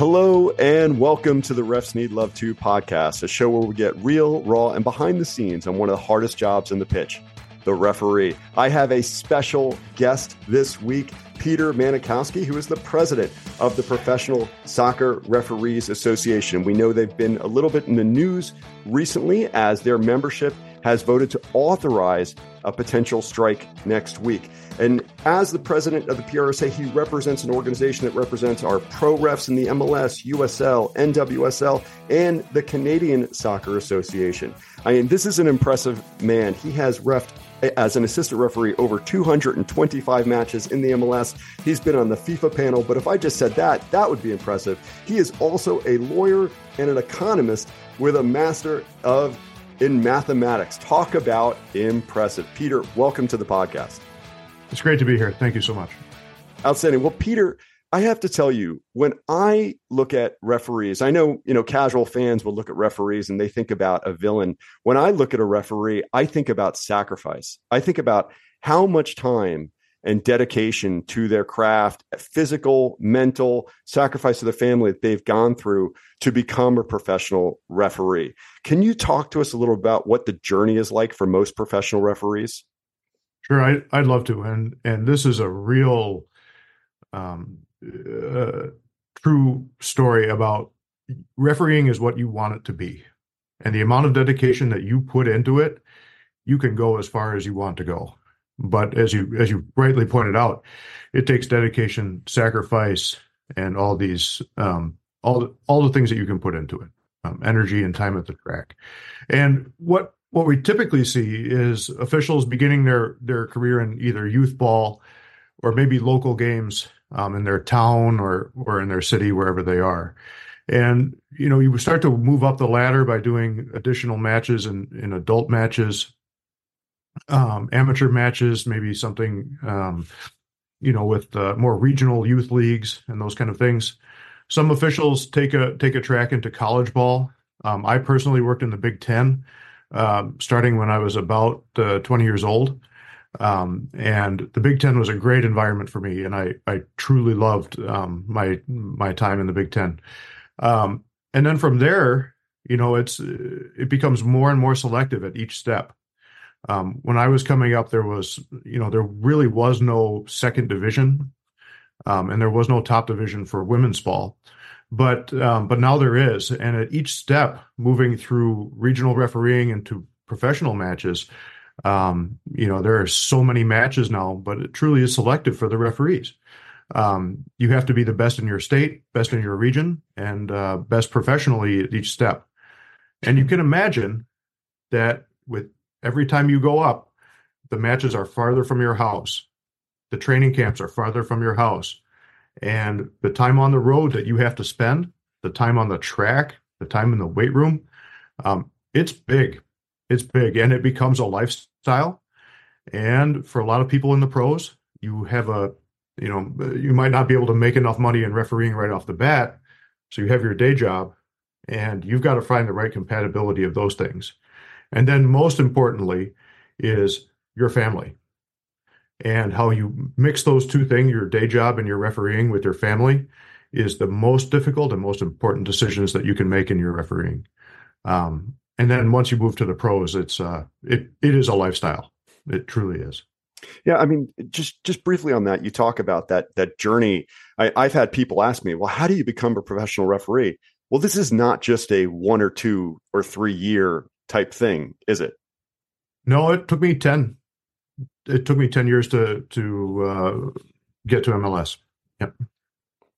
Hello and welcome to the Refs Need Love 2 podcast, a show where we get real, raw, and behind the scenes on one of the hardest jobs in the pitch, the referee. I have a special guest this week, Peter Manikowski, who is the president of the Professional Soccer Referees Association. We know they've been a little bit in the news recently as their membership has voted to authorize a potential strike next week. And as the president of the PRSA, he represents an organization that represents our pro refs in the MLS, USL, NWSL, and the Canadian Soccer Association. I mean, this is an impressive man. He has refed as an assistant referee over 225 matches in the MLS. He's been on the FIFA panel, but if I just said that, that would be impressive. He is also a lawyer and an economist with a master of in mathematics. Talk about impressive. Peter, welcome to the podcast. It's great to be here. Thank you so much. Outstanding. Well, Peter, I have to tell you, when I look at referees, I know, you know, casual fans will look at referees and they think about a villain. When I look at a referee, I think about sacrifice. I think about how much time and dedication to their craft, physical, mental, sacrifice to the family that they've gone through to become a professional referee. Can you talk to us a little about what the journey is like for most professional referees? Sure, I, I'd love to, and and this is a real, um, uh, true story about refereeing is what you want it to be, and the amount of dedication that you put into it, you can go as far as you want to go. But as you as you rightly pointed out, it takes dedication, sacrifice, and all these um, all the, all the things that you can put into it, um, energy and time at the track. And what what we typically see is officials beginning their their career in either youth ball or maybe local games um, in their town or or in their city wherever they are. And you know, you start to move up the ladder by doing additional matches and in, in adult matches um, amateur matches, maybe something, um, you know, with uh, more regional youth leagues and those kind of things. Some officials take a take a track into college ball. Um, I personally worked in the Big Ten, um, starting when I was about uh, 20 years old, um, and the Big Ten was a great environment for me, and I I truly loved um, my my time in the Big Ten. and then from there, you know, it's it becomes more and more selective at each step. Um, when I was coming up, there was, you know, there really was no second division, um, and there was no top division for women's ball. But um, but now there is, and at each step, moving through regional refereeing into professional matches, um, you know, there are so many matches now, but it truly is selective for the referees. Um, you have to be the best in your state, best in your region, and uh, best professionally at each step. And you can imagine that with every time you go up, the matches are farther from your house. The training camps are farther from your house. And the time on the road that you have to spend, the time on the track, the time in the weight room, um, it's big. It's big. And it becomes a lifestyle. And for a lot of people in the pros, you have a, you know, you might not be able to make enough money in refereeing right off the bat. So you have your day job and you've got to find the right compatibility of those things. And then, most importantly, is your family and how you mix those two things, your day job and your refereeing with your family, is the most difficult and most important decisions that you can make in your refereeing. Um, and then once you move to the pros, it's uh, it it is a lifestyle. It truly is. Yeah, I mean, just just briefly on that, you talk about that that journey. I, I've had people ask me, "Well, how do you become a professional referee?" Well, this is not just a one or two or three year type thing, is it? No, it took me 10. It took me 10 years to to uh, get to MLS. Yep.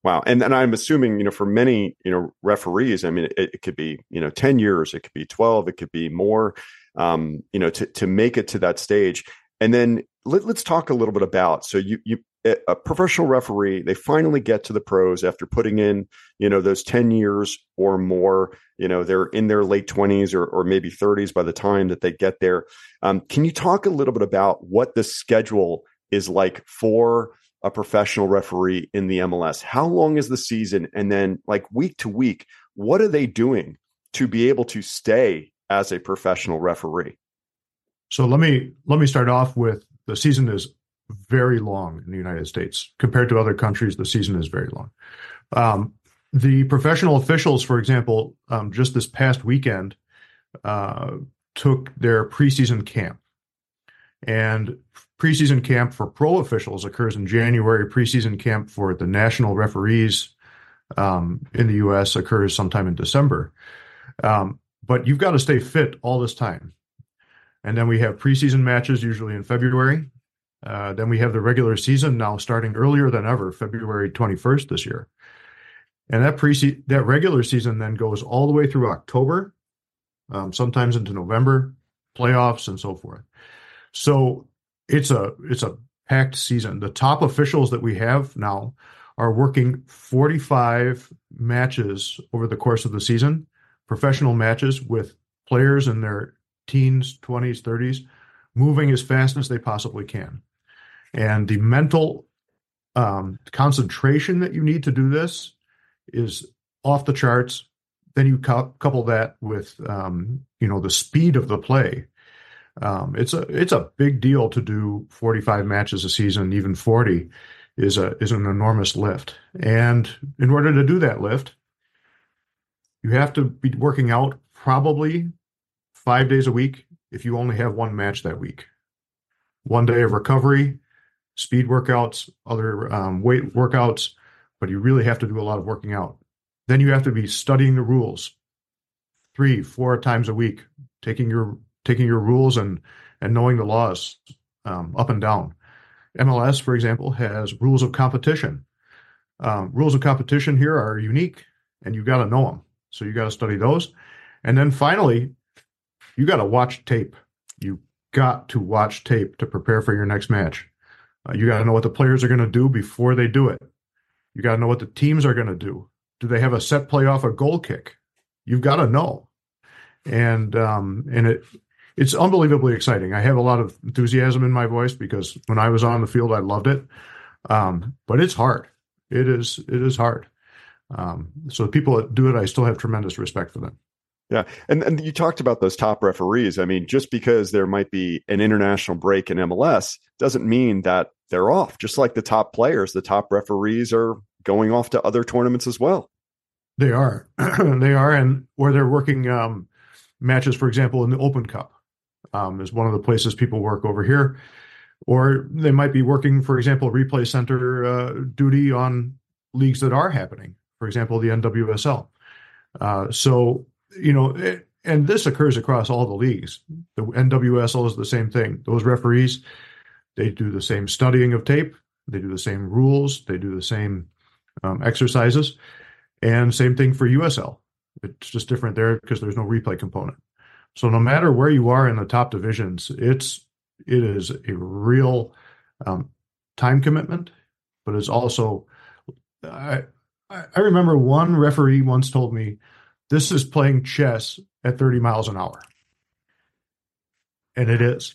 Wow. And and I'm assuming, you know, for many, you know, referees, I mean, it, it could be, you know, 10 years, it could be 12, it could be more, um, you know, to, to make it to that stage. And then let, us talk a little bit about, so you, you, a professional referee, they finally get to the pros after putting in, you know, those 10 years or more. You know, they're in their late 20s or, or maybe 30s by the time that they get there. Um, can you talk a little bit about what the schedule is like for a professional referee in the MLS? How long is the season? And then, like week to week, what are they doing to be able to stay as a professional referee? So let me let me start off with the season is very long in the United States compared to other countries. The season is very long. Um, the professional officials, for example, um, just this past weekend, uh, took their preseason camp. And preseason camp for pro officials occurs in January. Preseason camp for the national referees um, in the U.S. occurs sometime in December. Um, but you've got to stay fit all this time. And then we have preseason matches usually in February. Uh, then we have the regular season now starting earlier than ever, February 21st this year. And that pre that regular season then goes all the way through October, um, sometimes into November, playoffs and so forth. So it's a it's a packed season. The top officials that we have now are working 45 matches over the course of the season, professional matches with players in their teens, 20s, 30s, moving as fast as they possibly can. And the mental um, concentration that you need to do this is off the charts. Then you couple that with um, you know the speed of the play. Um, it's a it's a big deal to do 45 matches a season, even 40 is a is an enormous lift. And in order to do that lift, you have to be working out probably five days a week if you only have one match that week. One day of recovery, speed workouts, other um, weight workouts, but you really have to do a lot of working out. Then you have to be studying the rules three, four times a week, taking your taking your rules and and knowing the laws um, up and down. MLS, for example, has rules of competition. Um, rules of competition here are unique, and you got to know them. So you got to study those, and then finally, you got to watch tape. You got to watch tape to prepare for your next match. Uh, you got to know what the players are going to do before they do it. You got to know what the teams are going to do. Do they have a set play off a goal kick? You've got to know, and um, and it it's unbelievably exciting. I have a lot of enthusiasm in my voice because when I was on the field, I loved it. Um, but it's hard. It is it is hard. Um, so the people that do it, I still have tremendous respect for them. Yeah, and and you talked about those top referees. I mean, just because there might be an international break in MLS doesn't mean that they're off. Just like the top players, the top referees are going off to other tournaments as well. They are, they are, and where they're working um, matches, for example, in the Open Cup um, is one of the places people work over here. Or they might be working, for example, replay center uh, duty on leagues that are happening, for example, the NWSL. Uh, so, you know, it, and this occurs across all the leagues. The NWSL is the same thing. Those referees, they do the same studying of tape, they do the same rules, they do the same um, exercises, and same thing for USL. It's just different there because there's no replay component. So no matter where you are in the top divisions, it's it is a real um, time commitment, but it's also I I remember one referee once told me this is playing chess at 30 miles an hour. And it is.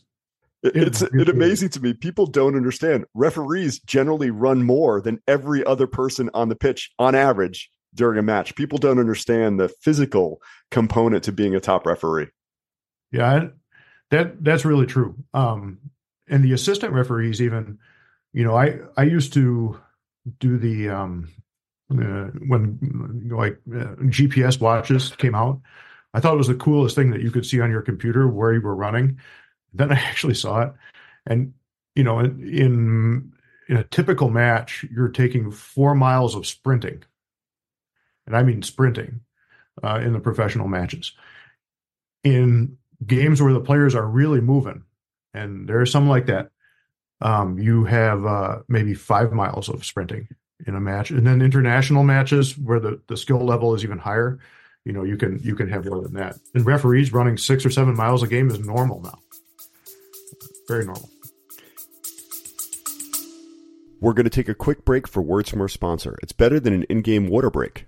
It it's it amazing to me. People don't understand. Referees generally run more than every other person on the pitch on average during a match. People don't understand the physical component to being a top referee. Yeah, that that's really true. Um, and the assistant referees, even, you know, I I used to do the um, uh, when like uh, GPS watches came out. I thought it was the coolest thing that you could see on your computer where you were running. Then I actually saw it, and you know, in in a typical match, you're taking four miles of sprinting, and I mean sprinting, uh, in the professional matches. In games where the players are really moving, and there are some like that. Um, you have uh, maybe five miles of sprinting in a match, and then international matches where the, the skill level is even higher. You know, you can you can have more than that. And referees running six or seven miles a game is normal now. Very normal. We're going to take a quick break for words from our sponsor. It's better than an in game water break.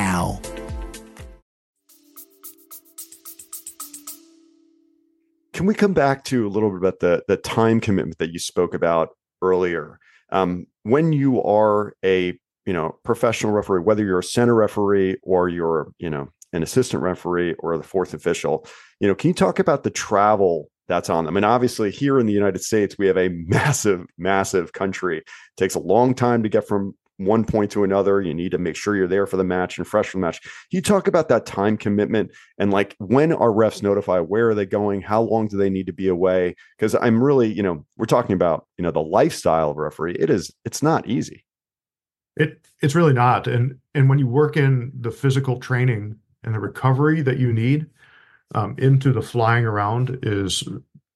now. Can we come back to a little bit about the the time commitment that you spoke about earlier? Um, when you are a you know professional referee, whether you're a center referee or you're you know an assistant referee or the fourth official, you know, can you talk about the travel that's on them. And obviously, here in the United States, we have a massive, massive country. It takes a long time to get from one point to another. You need to make sure you're there for the match and fresh for the match. You talk about that time commitment and like when are refs notified? Where are they going? How long do they need to be away? Because I'm really, you know, we're talking about, you know, the lifestyle of referee. It is, it's not easy. It it's really not. And and when you work in the physical training and the recovery that you need um, into the flying around is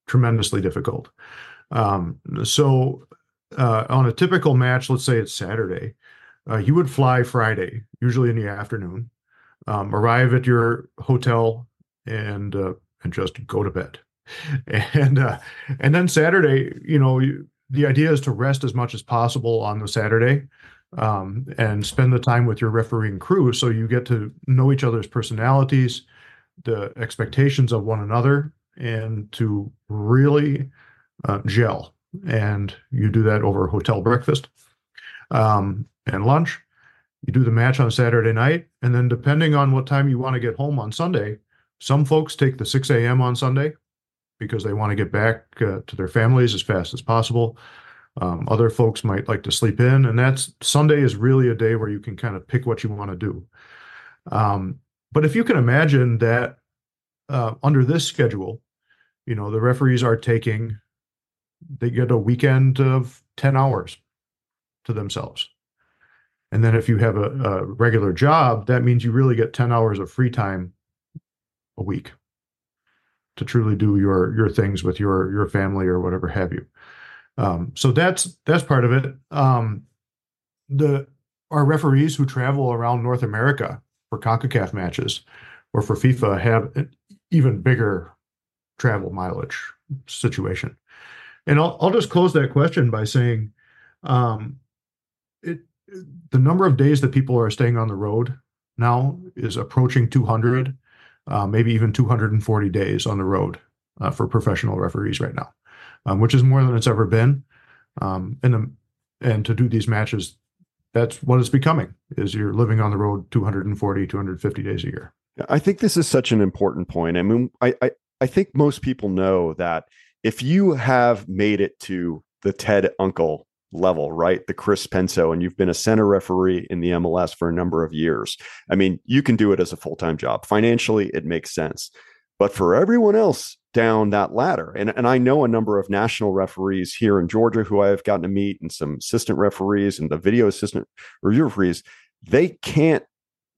tremendously difficult. Um, so uh, on a typical match, let's say it's Saturday, uh, you would fly Friday, usually in the afternoon, um, arrive at your hotel, and uh, and just go to bed. And uh, and then Saturday, you know, you, the idea is to rest as much as possible on the Saturday, um, and spend the time with your refereeing crew, so you get to know each other's personalities, the expectations of one another, and to really uh, gel and you do that over hotel breakfast um, and lunch. You do the match on Saturday night, and then depending on what time you want to get home on Sunday, some folks take the 6 a.m. on Sunday because they want to get back uh, to their families as fast as possible. Um, other folks might like to sleep in, and that's Sunday is really a day where you can kind of pick what you want to do. Um, but if you can imagine that uh, under this schedule, you know the referees are taking they get a weekend of 10 hours to themselves. And then if you have a, a, regular job, that means you really get 10 hours of free time a week to truly do your your things with your your family or whatever have you. Um, so that's that's part of it. Um, the our referees who travel around North America for CONCACAF matches or for FIFA have an even bigger travel mileage situation. And I'll, I'll just close that question by saying um, it, the number of days that people are staying on the road now is approaching 200, uh, maybe even 240 days on the road uh, for professional referees right now, um, which is more than it's ever been. Um, and um, and to do these matches, that's what it's becoming. Is you're living on the road 240, 250 days a year. I think this is such an important point. I mean, I, I, I think most people know that if you have made it to the Ted Unkel level, right? The Chris Penso, and you've been a center referee in the MLS for a number of years. I mean, you can do it as a full time job. Financially, it makes sense. But for everyone else down that ladder, and, and I know a number of national referees here in Georgia who I have gotten to meet, and some assistant referees and the video assistant review referees, they can't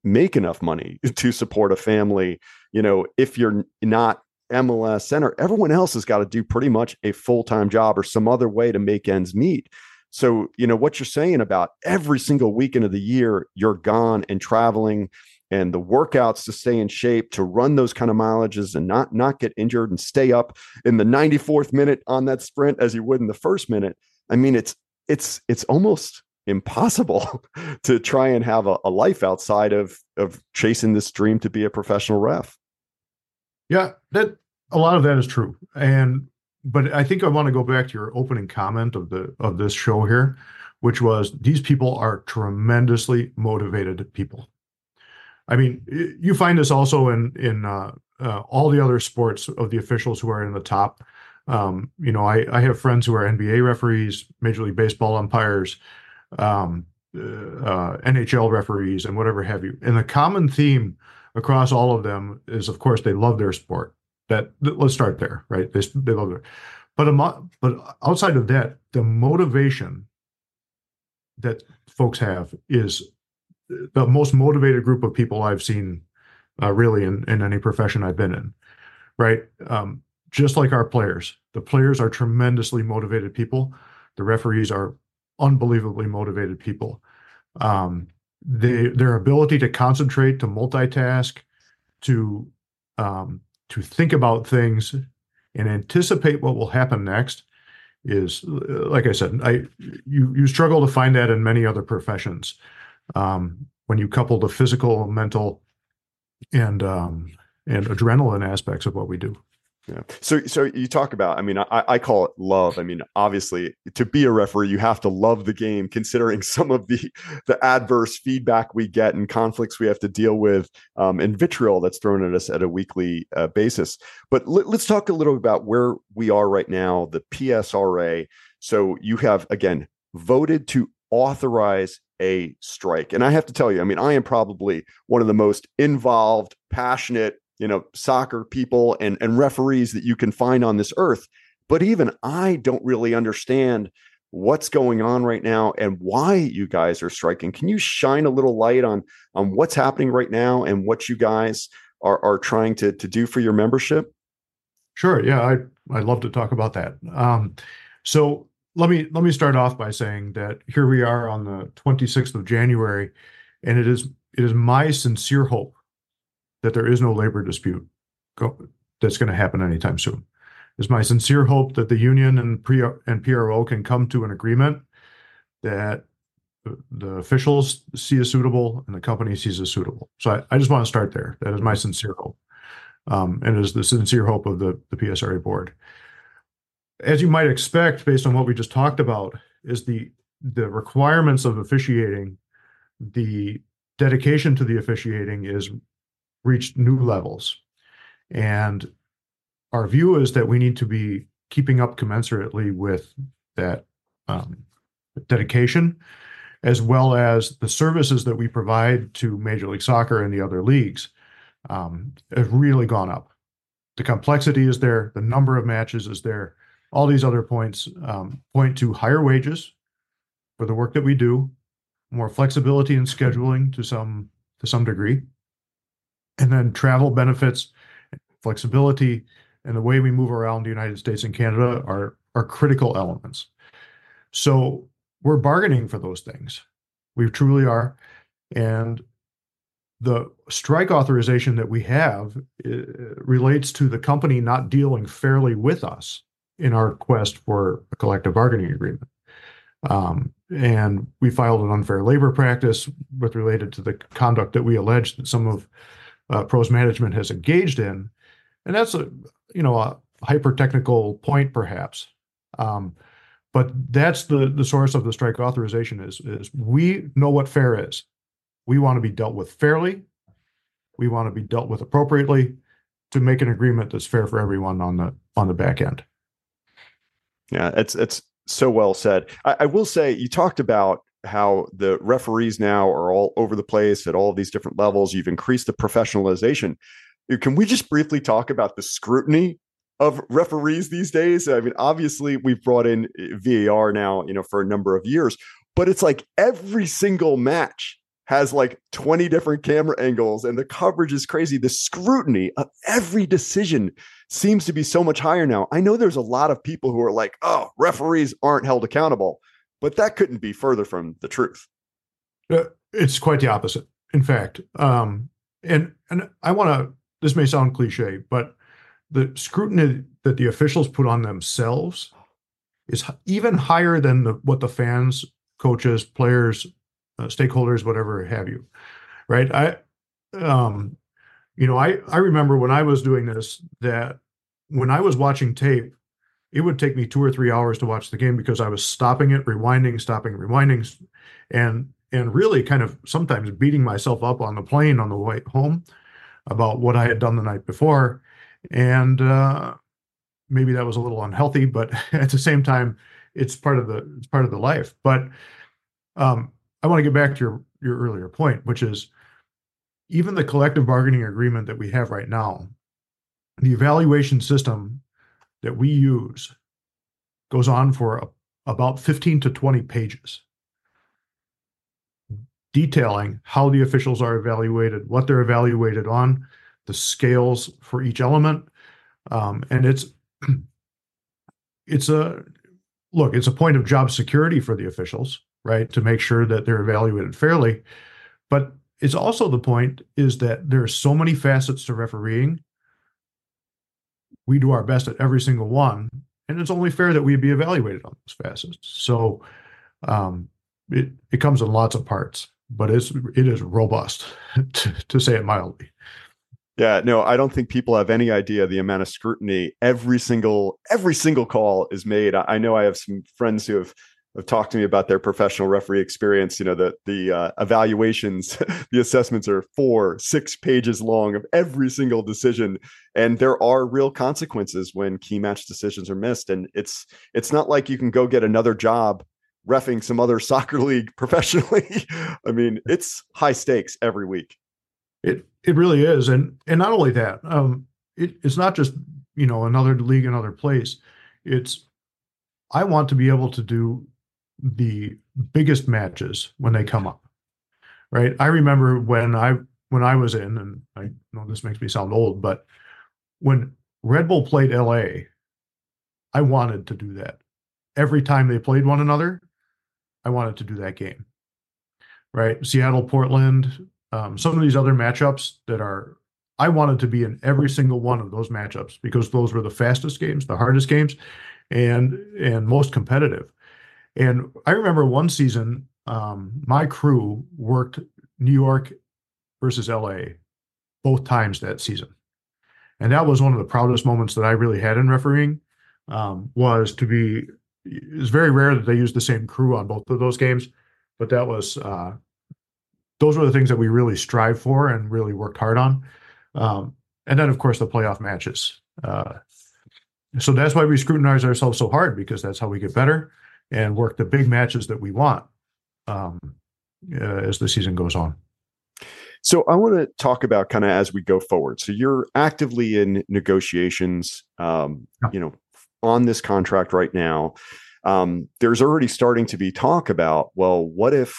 make enough money to support a family. You know, if you're not MLS center, everyone else has got to do pretty much a full time job or some other way to make ends meet. So, you know, what you're saying about every single weekend of the year, you're gone and traveling and the workouts to stay in shape to run those kind of mileages and not not get injured and stay up in the 94th minute on that sprint as you would in the first minute i mean it's it's it's almost impossible to try and have a, a life outside of of chasing this dream to be a professional ref yeah, that a lot of that is true. And but I think I want to go back to your opening comment of the of this show here, which was these people are tremendously motivated people. I mean, you find this also in in uh, uh, all the other sports of the officials who are in the top. Um, you know, I, I have friends who are NBA referees, Major League Baseball umpires, um, uh, uh NHL referees, and whatever have you. And the common theme across all of them is, of course, they love their sport. That let's start there, right? They they love it, but but outside of that, the motivation that folks have is the most motivated group of people I've seen, uh, really in in any profession I've been in. Right, um, just like our players, the players are tremendously motivated people. The referees are unbelievably motivated people. Um, they, their ability to concentrate, to multitask, to um, to think about things and anticipate what will happen next is like I said, I you you struggle to find that in many other professions. Um, when you couple the physical, mental, and um, and adrenaline aspects of what we do. Yeah. So, so you talk about, I mean, I, I call it love. I mean, obviously to be a referee, you have to love the game considering some of the, the adverse feedback we get and conflicts we have to deal with um, and vitriol that's thrown at us at a weekly uh, basis. But let, let's talk a little about where we are right now, the PSRA. So you have, again, voted to authorize a strike. And I have to tell you, I mean, I am probably one of the most involved, passionate, you know soccer people and and referees that you can find on this earth but even i don't really understand what's going on right now and why you guys are striking. Can you shine a little light on on what's happening right now and what you guys are are trying to to do for your membership? Sure yeah i i'd love to talk about that. Um so let me let me start off by saying that here we are on the 26th of january and it is it is my sincere hope that there is no labor dispute go, that's going to happen anytime soon. It's my sincere hope that the union and, pre- and PRO can come to an agreement that the officials see as suitable and the company sees as suitable. So I, I just want to start there. That is my sincere hope. Um, and is the sincere hope of the, the PSRA board. As you might expect, based on what we just talked about, is the the requirements of officiating, the dedication to the officiating is reached new levels. And our view is that we need to be keeping up commensurately with that um, dedication, as well as the services that we provide to Major League Soccer and the other leagues um, have really gone up. The complexity is there, the number of matches is there. All these other points um, point to higher wages for the work that we do, more flexibility in scheduling to some to some degree, and then travel benefits, flexibility, and the way we move around the United States and Canada are are critical elements. So we're bargaining for those things. We truly are. And the strike authorization that we have uh, relates to the company not dealing fairly with us in our quest for a collective bargaining agreement. Um, and we filed an unfair labor practice with related to the conduct that we alleged that some of uh, pros management has engaged in, and that's a you know a hyper technical point perhaps, um, but that's the the source of the strike authorization is is we know what fair is. We want to be dealt with fairly. We want to be dealt with appropriately to make an agreement that's fair for everyone on the on the back end. Yeah, it's it's so well said. I, I will say you talked about how the referees now are all over the place at all these different levels. You've increased the professionalization. Can we just briefly talk about the scrutiny of referees these days? I mean, obviously, we've brought in eh, VAR now, you know, for a number of years, but it's like every single match has like 20 different camera angles and the coverage is crazy. The scrutiny of every decision seems to be so much higher now. I know there's a lot of people who are like, oh, referees aren't held accountable. But that couldn't be further from the truth. Uh, it's quite the opposite, in fact. Um, and and I want to. This may sound cliche, but the scrutiny that the officials put on themselves is even higher than the, what the fans, coaches, players, uh, stakeholders, whatever have you. Right? I, um, you know, I I remember when I was doing this that when I was watching tape, it would take me two or three hours to watch the game because I was stopping it, rewinding, stopping, rewinding, and and really kind of sometimes beating myself up on the plane on the way home about what I had done the night before, and uh, maybe that was a little unhealthy, but at the same time, it's part of the it's part of the life. But um, I want to get back to your your earlier point, which is even the collective bargaining agreement that we have right now, the evaluation system that we use goes on for a, about 15 to 20 pages detailing how the officials are evaluated, what they're evaluated on, the scales for each element, um, and it's it's a look. It's a point of job security for the officials, right, to make sure that they're evaluated fairly. But it's also the point is that there are so many facets to refereeing. We do our best at every single one, and it's only fair that we be evaluated on those facets. So um, it it comes in lots of parts, but it's it is robust to, to say it mildly. Yeah, no, I don't think people have any idea the amount of scrutiny every single every single call is made. I, I know I have some friends who have have talked to me about their professional referee experience. You know, the the uh, evaluations, the assessments are four, six pages long of every single decision, and there are real consequences when key match decisions are missed. And it's it's not like you can go get another job refing some other soccer league professionally. I mean, it's high stakes every week. It it really is, and and not only that, um, it, it's not just you know another league, another place. It's I want to be able to do the biggest matches when they come up, right? I remember when I when I was in, and I know this makes me sound old, but when Red Bull played LA, I wanted to do that every time they played one another. I wanted to do that game. Right, Seattle, Portland, um, some of these other matchups that are. I wanted to be in every single one of those matchups because those were the fastest games, the hardest games, and and most competitive. And I remember one season, um, my crew worked New York versus LA both times that season, and that was one of the proudest moments that I really had in refereeing. Um, was to be it's very rare that they use the same crew on both of those games, but that was uh, those were the things that we really strive for and really worked hard on. Um, and then, of course, the playoff matches. Uh, so that's why we scrutinize ourselves so hard because that's how we get better and work the big matches that we want um, uh, as the season goes on. So I want to talk about kind of as we go forward. So you're actively in negotiations, um, yeah. you know, on this contract right now. Um, there's already starting to be talk about, well, what if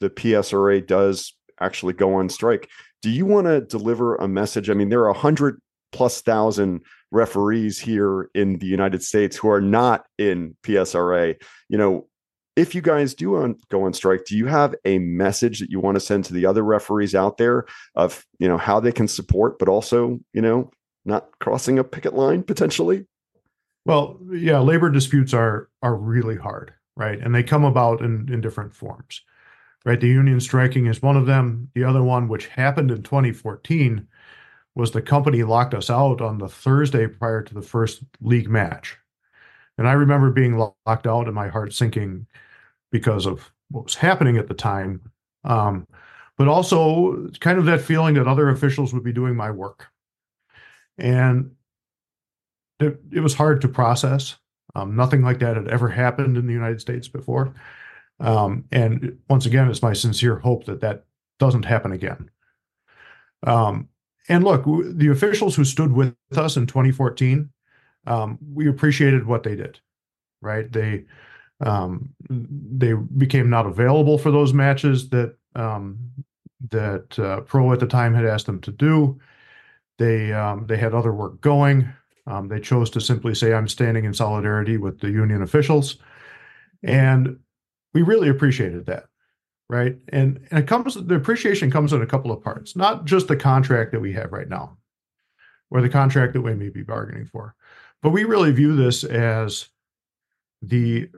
the PSRA does actually go on strike? Do you want to deliver a message? I mean, there are a hundred plus thousand referees here in the United States who are not in PSRA. You know, if you guys do on, go on strike, do you have a message that you want to send to the other referees out there of you know how they can support, but also you know not crossing a picket line potentially? Well, yeah, labor disputes are are really hard, right? And they come about in in different forms. Right? The union striking is one of them. The other one which happened in 2014 was the company locked us out on the Thursday prior to the first league match. And I remember being locked out and my heart sinking because of what was happening at the time. Um, but also kind of that feeling that other officials would be doing my work. And it, it was hard to process. Um, nothing like that had ever happened in the United States before. Um, and once again, it's my sincere hope that that doesn't happen again. Um, and look, the officials who stood with us in 2014, um, we appreciated what they did. Right? They um, they became not available for those matches that um, that uh, Pro at the time had asked them to do. They um, they had other work going. Um, they chose to simply say, "I'm standing in solidarity with the union officials," and we really appreciated that, right? And and it comes the appreciation comes in a couple of parts, not just the contract that we have right now, or the contract that we may be bargaining for, but we really view this as the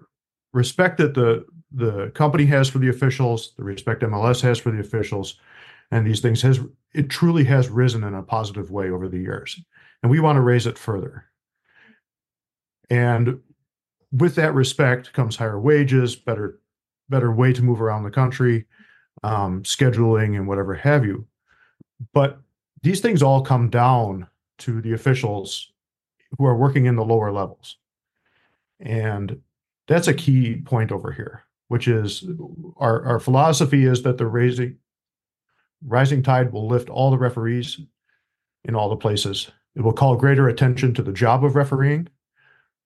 respect that the the company has for the officials, the respect MLS has for the officials, and these things has it truly has risen in a positive way over the years and we want to raise it further. And with that respect comes higher wages, better better way to move around the country, um, scheduling, and whatever have you. But these things all come down to the officials who are working in the lower levels. And that's a key point over here, which is our, our philosophy is that the raising rising tide will lift all the referees in all the places it will call greater attention to the job of refereeing,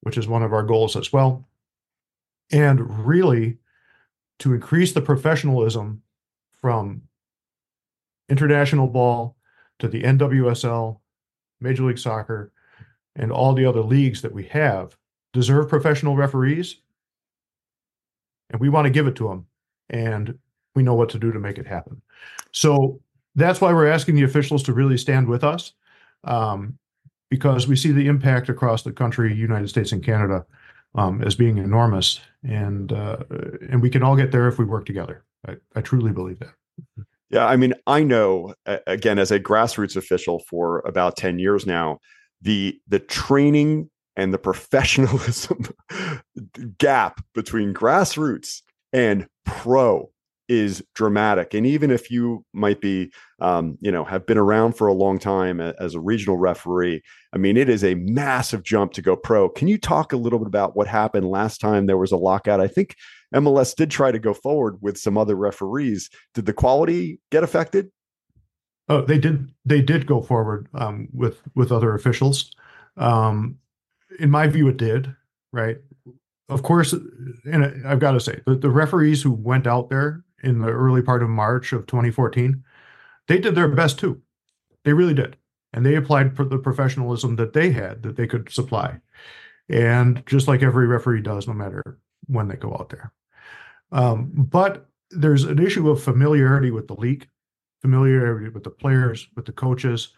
which is one of our goals as well. And really, to increase the professionalism from international ball to the NWSL, Major League Soccer, and all the other leagues that we have deserve professional referees. And we want to give it to them. And we know what to do to make it happen. So that's why we're asking the officials to really stand with us um, because we see the impact across the country, United States and Canada, um, as being enormous. And, uh, and we can all get there if we work together. I, I truly believe that. Yeah, I mean, I know again as a grassroots official for about 10 years now, the the training and the professionalism gap between grassroots and pro is dramatic. And even if you might be, um, you know, have been around for a long time as a regional referee, I mean, it is a massive jump to go pro. Can you talk a little bit about what happened last time there was a lockout? I think MLS did try to go forward with some other referees. Did the quality get affected? Oh, they did. They did go forward um, with with other officials. Um, in my view, it did. Right. Of course, and I've got to say the, the referees who went out there in the early part of March of 2014, they did their best too. They really did, and they applied the professionalism that they had that they could supply, and just like every referee does, no matter when they go out there. Um, but there's an issue of familiarity with the league, familiarity with the players, with the coaches,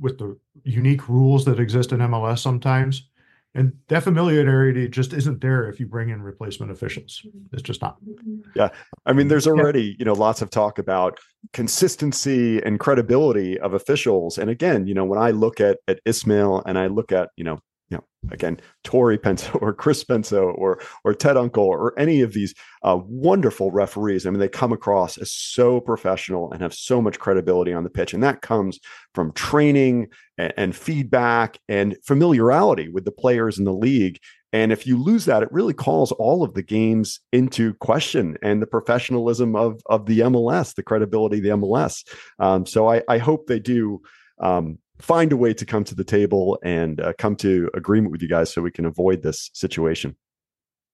with the unique rules that exist in MLS sometimes. And that familiarity just isn't there if you bring in replacement officials. Mm-hmm. It's just not. Mm-hmm. Yeah. I mean, there's already, yeah. you know, lots of talk about consistency and credibility of officials. And again, you know, when I look at at Ismail and I look at, you know, you know, again, Tori Penso or Chris Penso or or Ted Unkel or any of these uh, wonderful referees. I mean, they come across as so professional and have so much credibility on the pitch, and that comes from training and, and feedback and familiarity with the players in the league. And if you lose that, it really calls all of the games into question and the professionalism of of the MLS, the credibility of the MLS. Um, so I, I hope they do um, find a way to come to the table and uh, come to agreement with you guys so we can avoid this situation.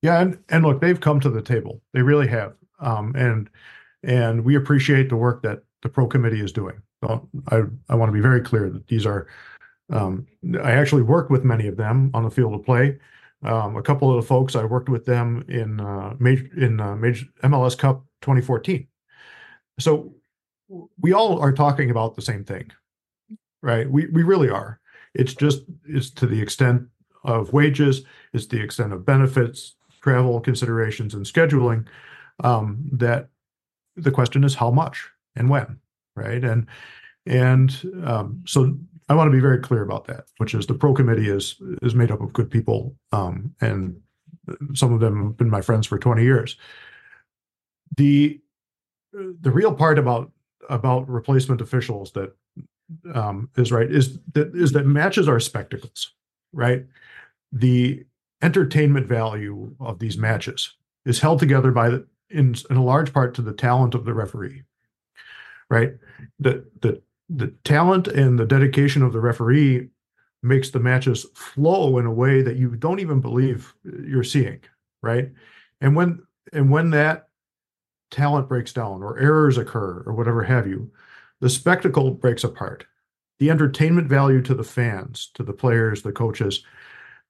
Yeah, and and look, they've come to the table. They really have, um, and and we appreciate the work that the pro committee is doing. So I I want to be very clear that these are. Um, I actually worked with many of them on the field of play. Um, a couple of the folks I worked with them in uh, major in uh, major MLS Cup 2014. So we all are talking about the same thing right? We we really are. It's just it's to the extent of wages, it's the extent of benefits, travel considerations, and scheduling. Um, that the question is how much and when, right? And and um, so I want to be very clear about that, which is the pro committee is is made up of good people, um, and some of them have been my friends for 20 years. The the real part about about replacement officials that um, is right is that is that matches are spectacles, right? The entertainment value of these matches is held together by the, in, in a large part to the talent of the referee, right? The the the talent and the dedication of the referee makes the matches flow in a way that you don't even believe you're seeing, right? And when and when that talent breaks down or errors occur or whatever have you, the spectacle breaks apart. The entertainment value to the fans, to the players, the coaches,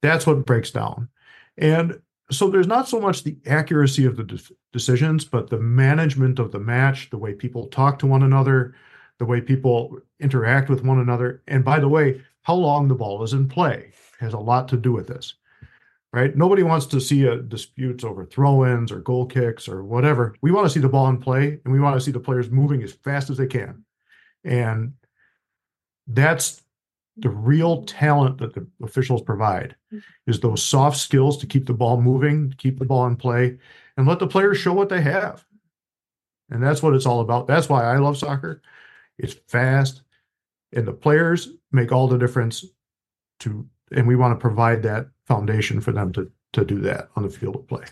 that's what breaks down. And so there's not so much the accuracy of the de- decisions, but the management of the match, the way people talk to one another, the way people interact with one another. And by the way, how long the ball is in play has a lot to do with this, right? Nobody wants to see a disputes over throw-ins or goal kicks or whatever. We want to see the ball in play, and we want to see the players moving as fast as they can. And that's the real talent that the officials provide is those soft skills to keep the ball moving, keep the ball in play, and let the players show what they have. And that's what it's all about. That's why I love soccer. It's fast, and the players make all the difference to and we want to provide that foundation for them to to do that on the field of play.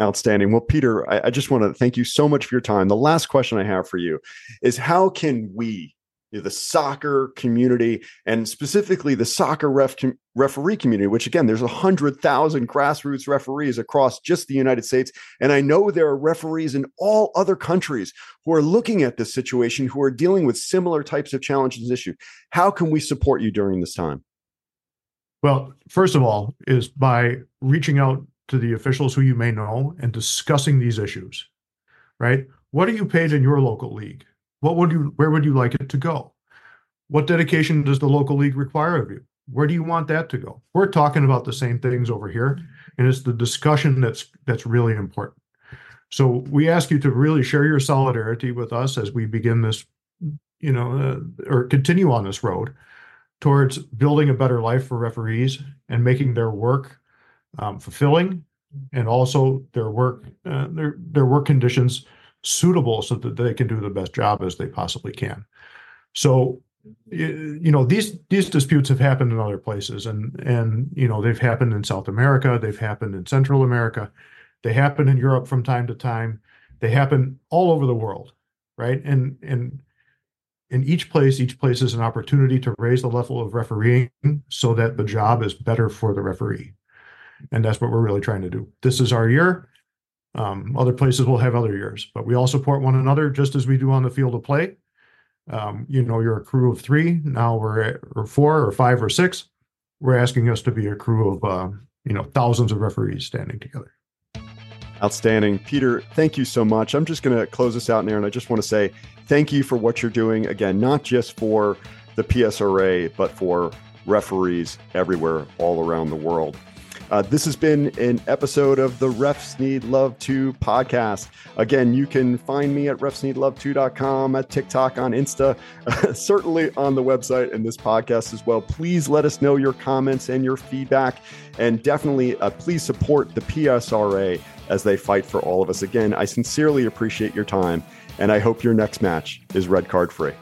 Outstanding. Well, Peter, I, I, just want to thank you so much for your time. The last question I have for you is how can we the soccer community and specifically the soccer ref com- referee community which again there's a hundred thousand grassroots referees across just the united states and i know there are referees in all other countries who are looking at this situation who are dealing with similar types of challenges and issues how can we support you during this time well first of all is by reaching out to the officials who you may know and discussing these issues right what are you paid in your local league what would you where would you like it to go? What dedication does the local league require of you? Where do you want that to go? We're talking about the same things over here, and it's the discussion that's that's really important. So we ask you to really share your solidarity with us as we begin this, you know, uh, or continue on this road towards building a better life for referees and making their work um, fulfilling, and also their work uh, their their work conditions suitable so that they can do the best job as they possibly can. So, you know, these these disputes have happened in other places, and and you know they've happened in South America, they've happened in Central America, they happen in Europe from time to time, they happen all over the world, right? And and in each place, each place is an opportunity to raise the level of refereeing so that the job is better for the referee. And that's what we're really trying to do. This is our year. Um, other places will have other years, but we all support one another just as we do on the field of play. Um, you know, you're a crew of three. Now we're at, or four or five or six. We're asking us to be a crew of, uh, you know, thousands of referees standing together. Outstanding. Peter, thank you so much. I'm just going to close this out, now, and I just want to say thank you for what you're doing. Again, not just for the PSRA, but for referees everywhere, all around the world. Uh, this has been an episode of the Refs Need Love 2 podcast. Again, you can find me at refsneedlove2.com, at TikTok, on Insta, certainly on the website and this podcast as well. Please let us know your comments and your feedback. And definitely, uh, please support the PSRA as they fight for all of us. Again, I sincerely appreciate your time, and I hope your next match is red card free.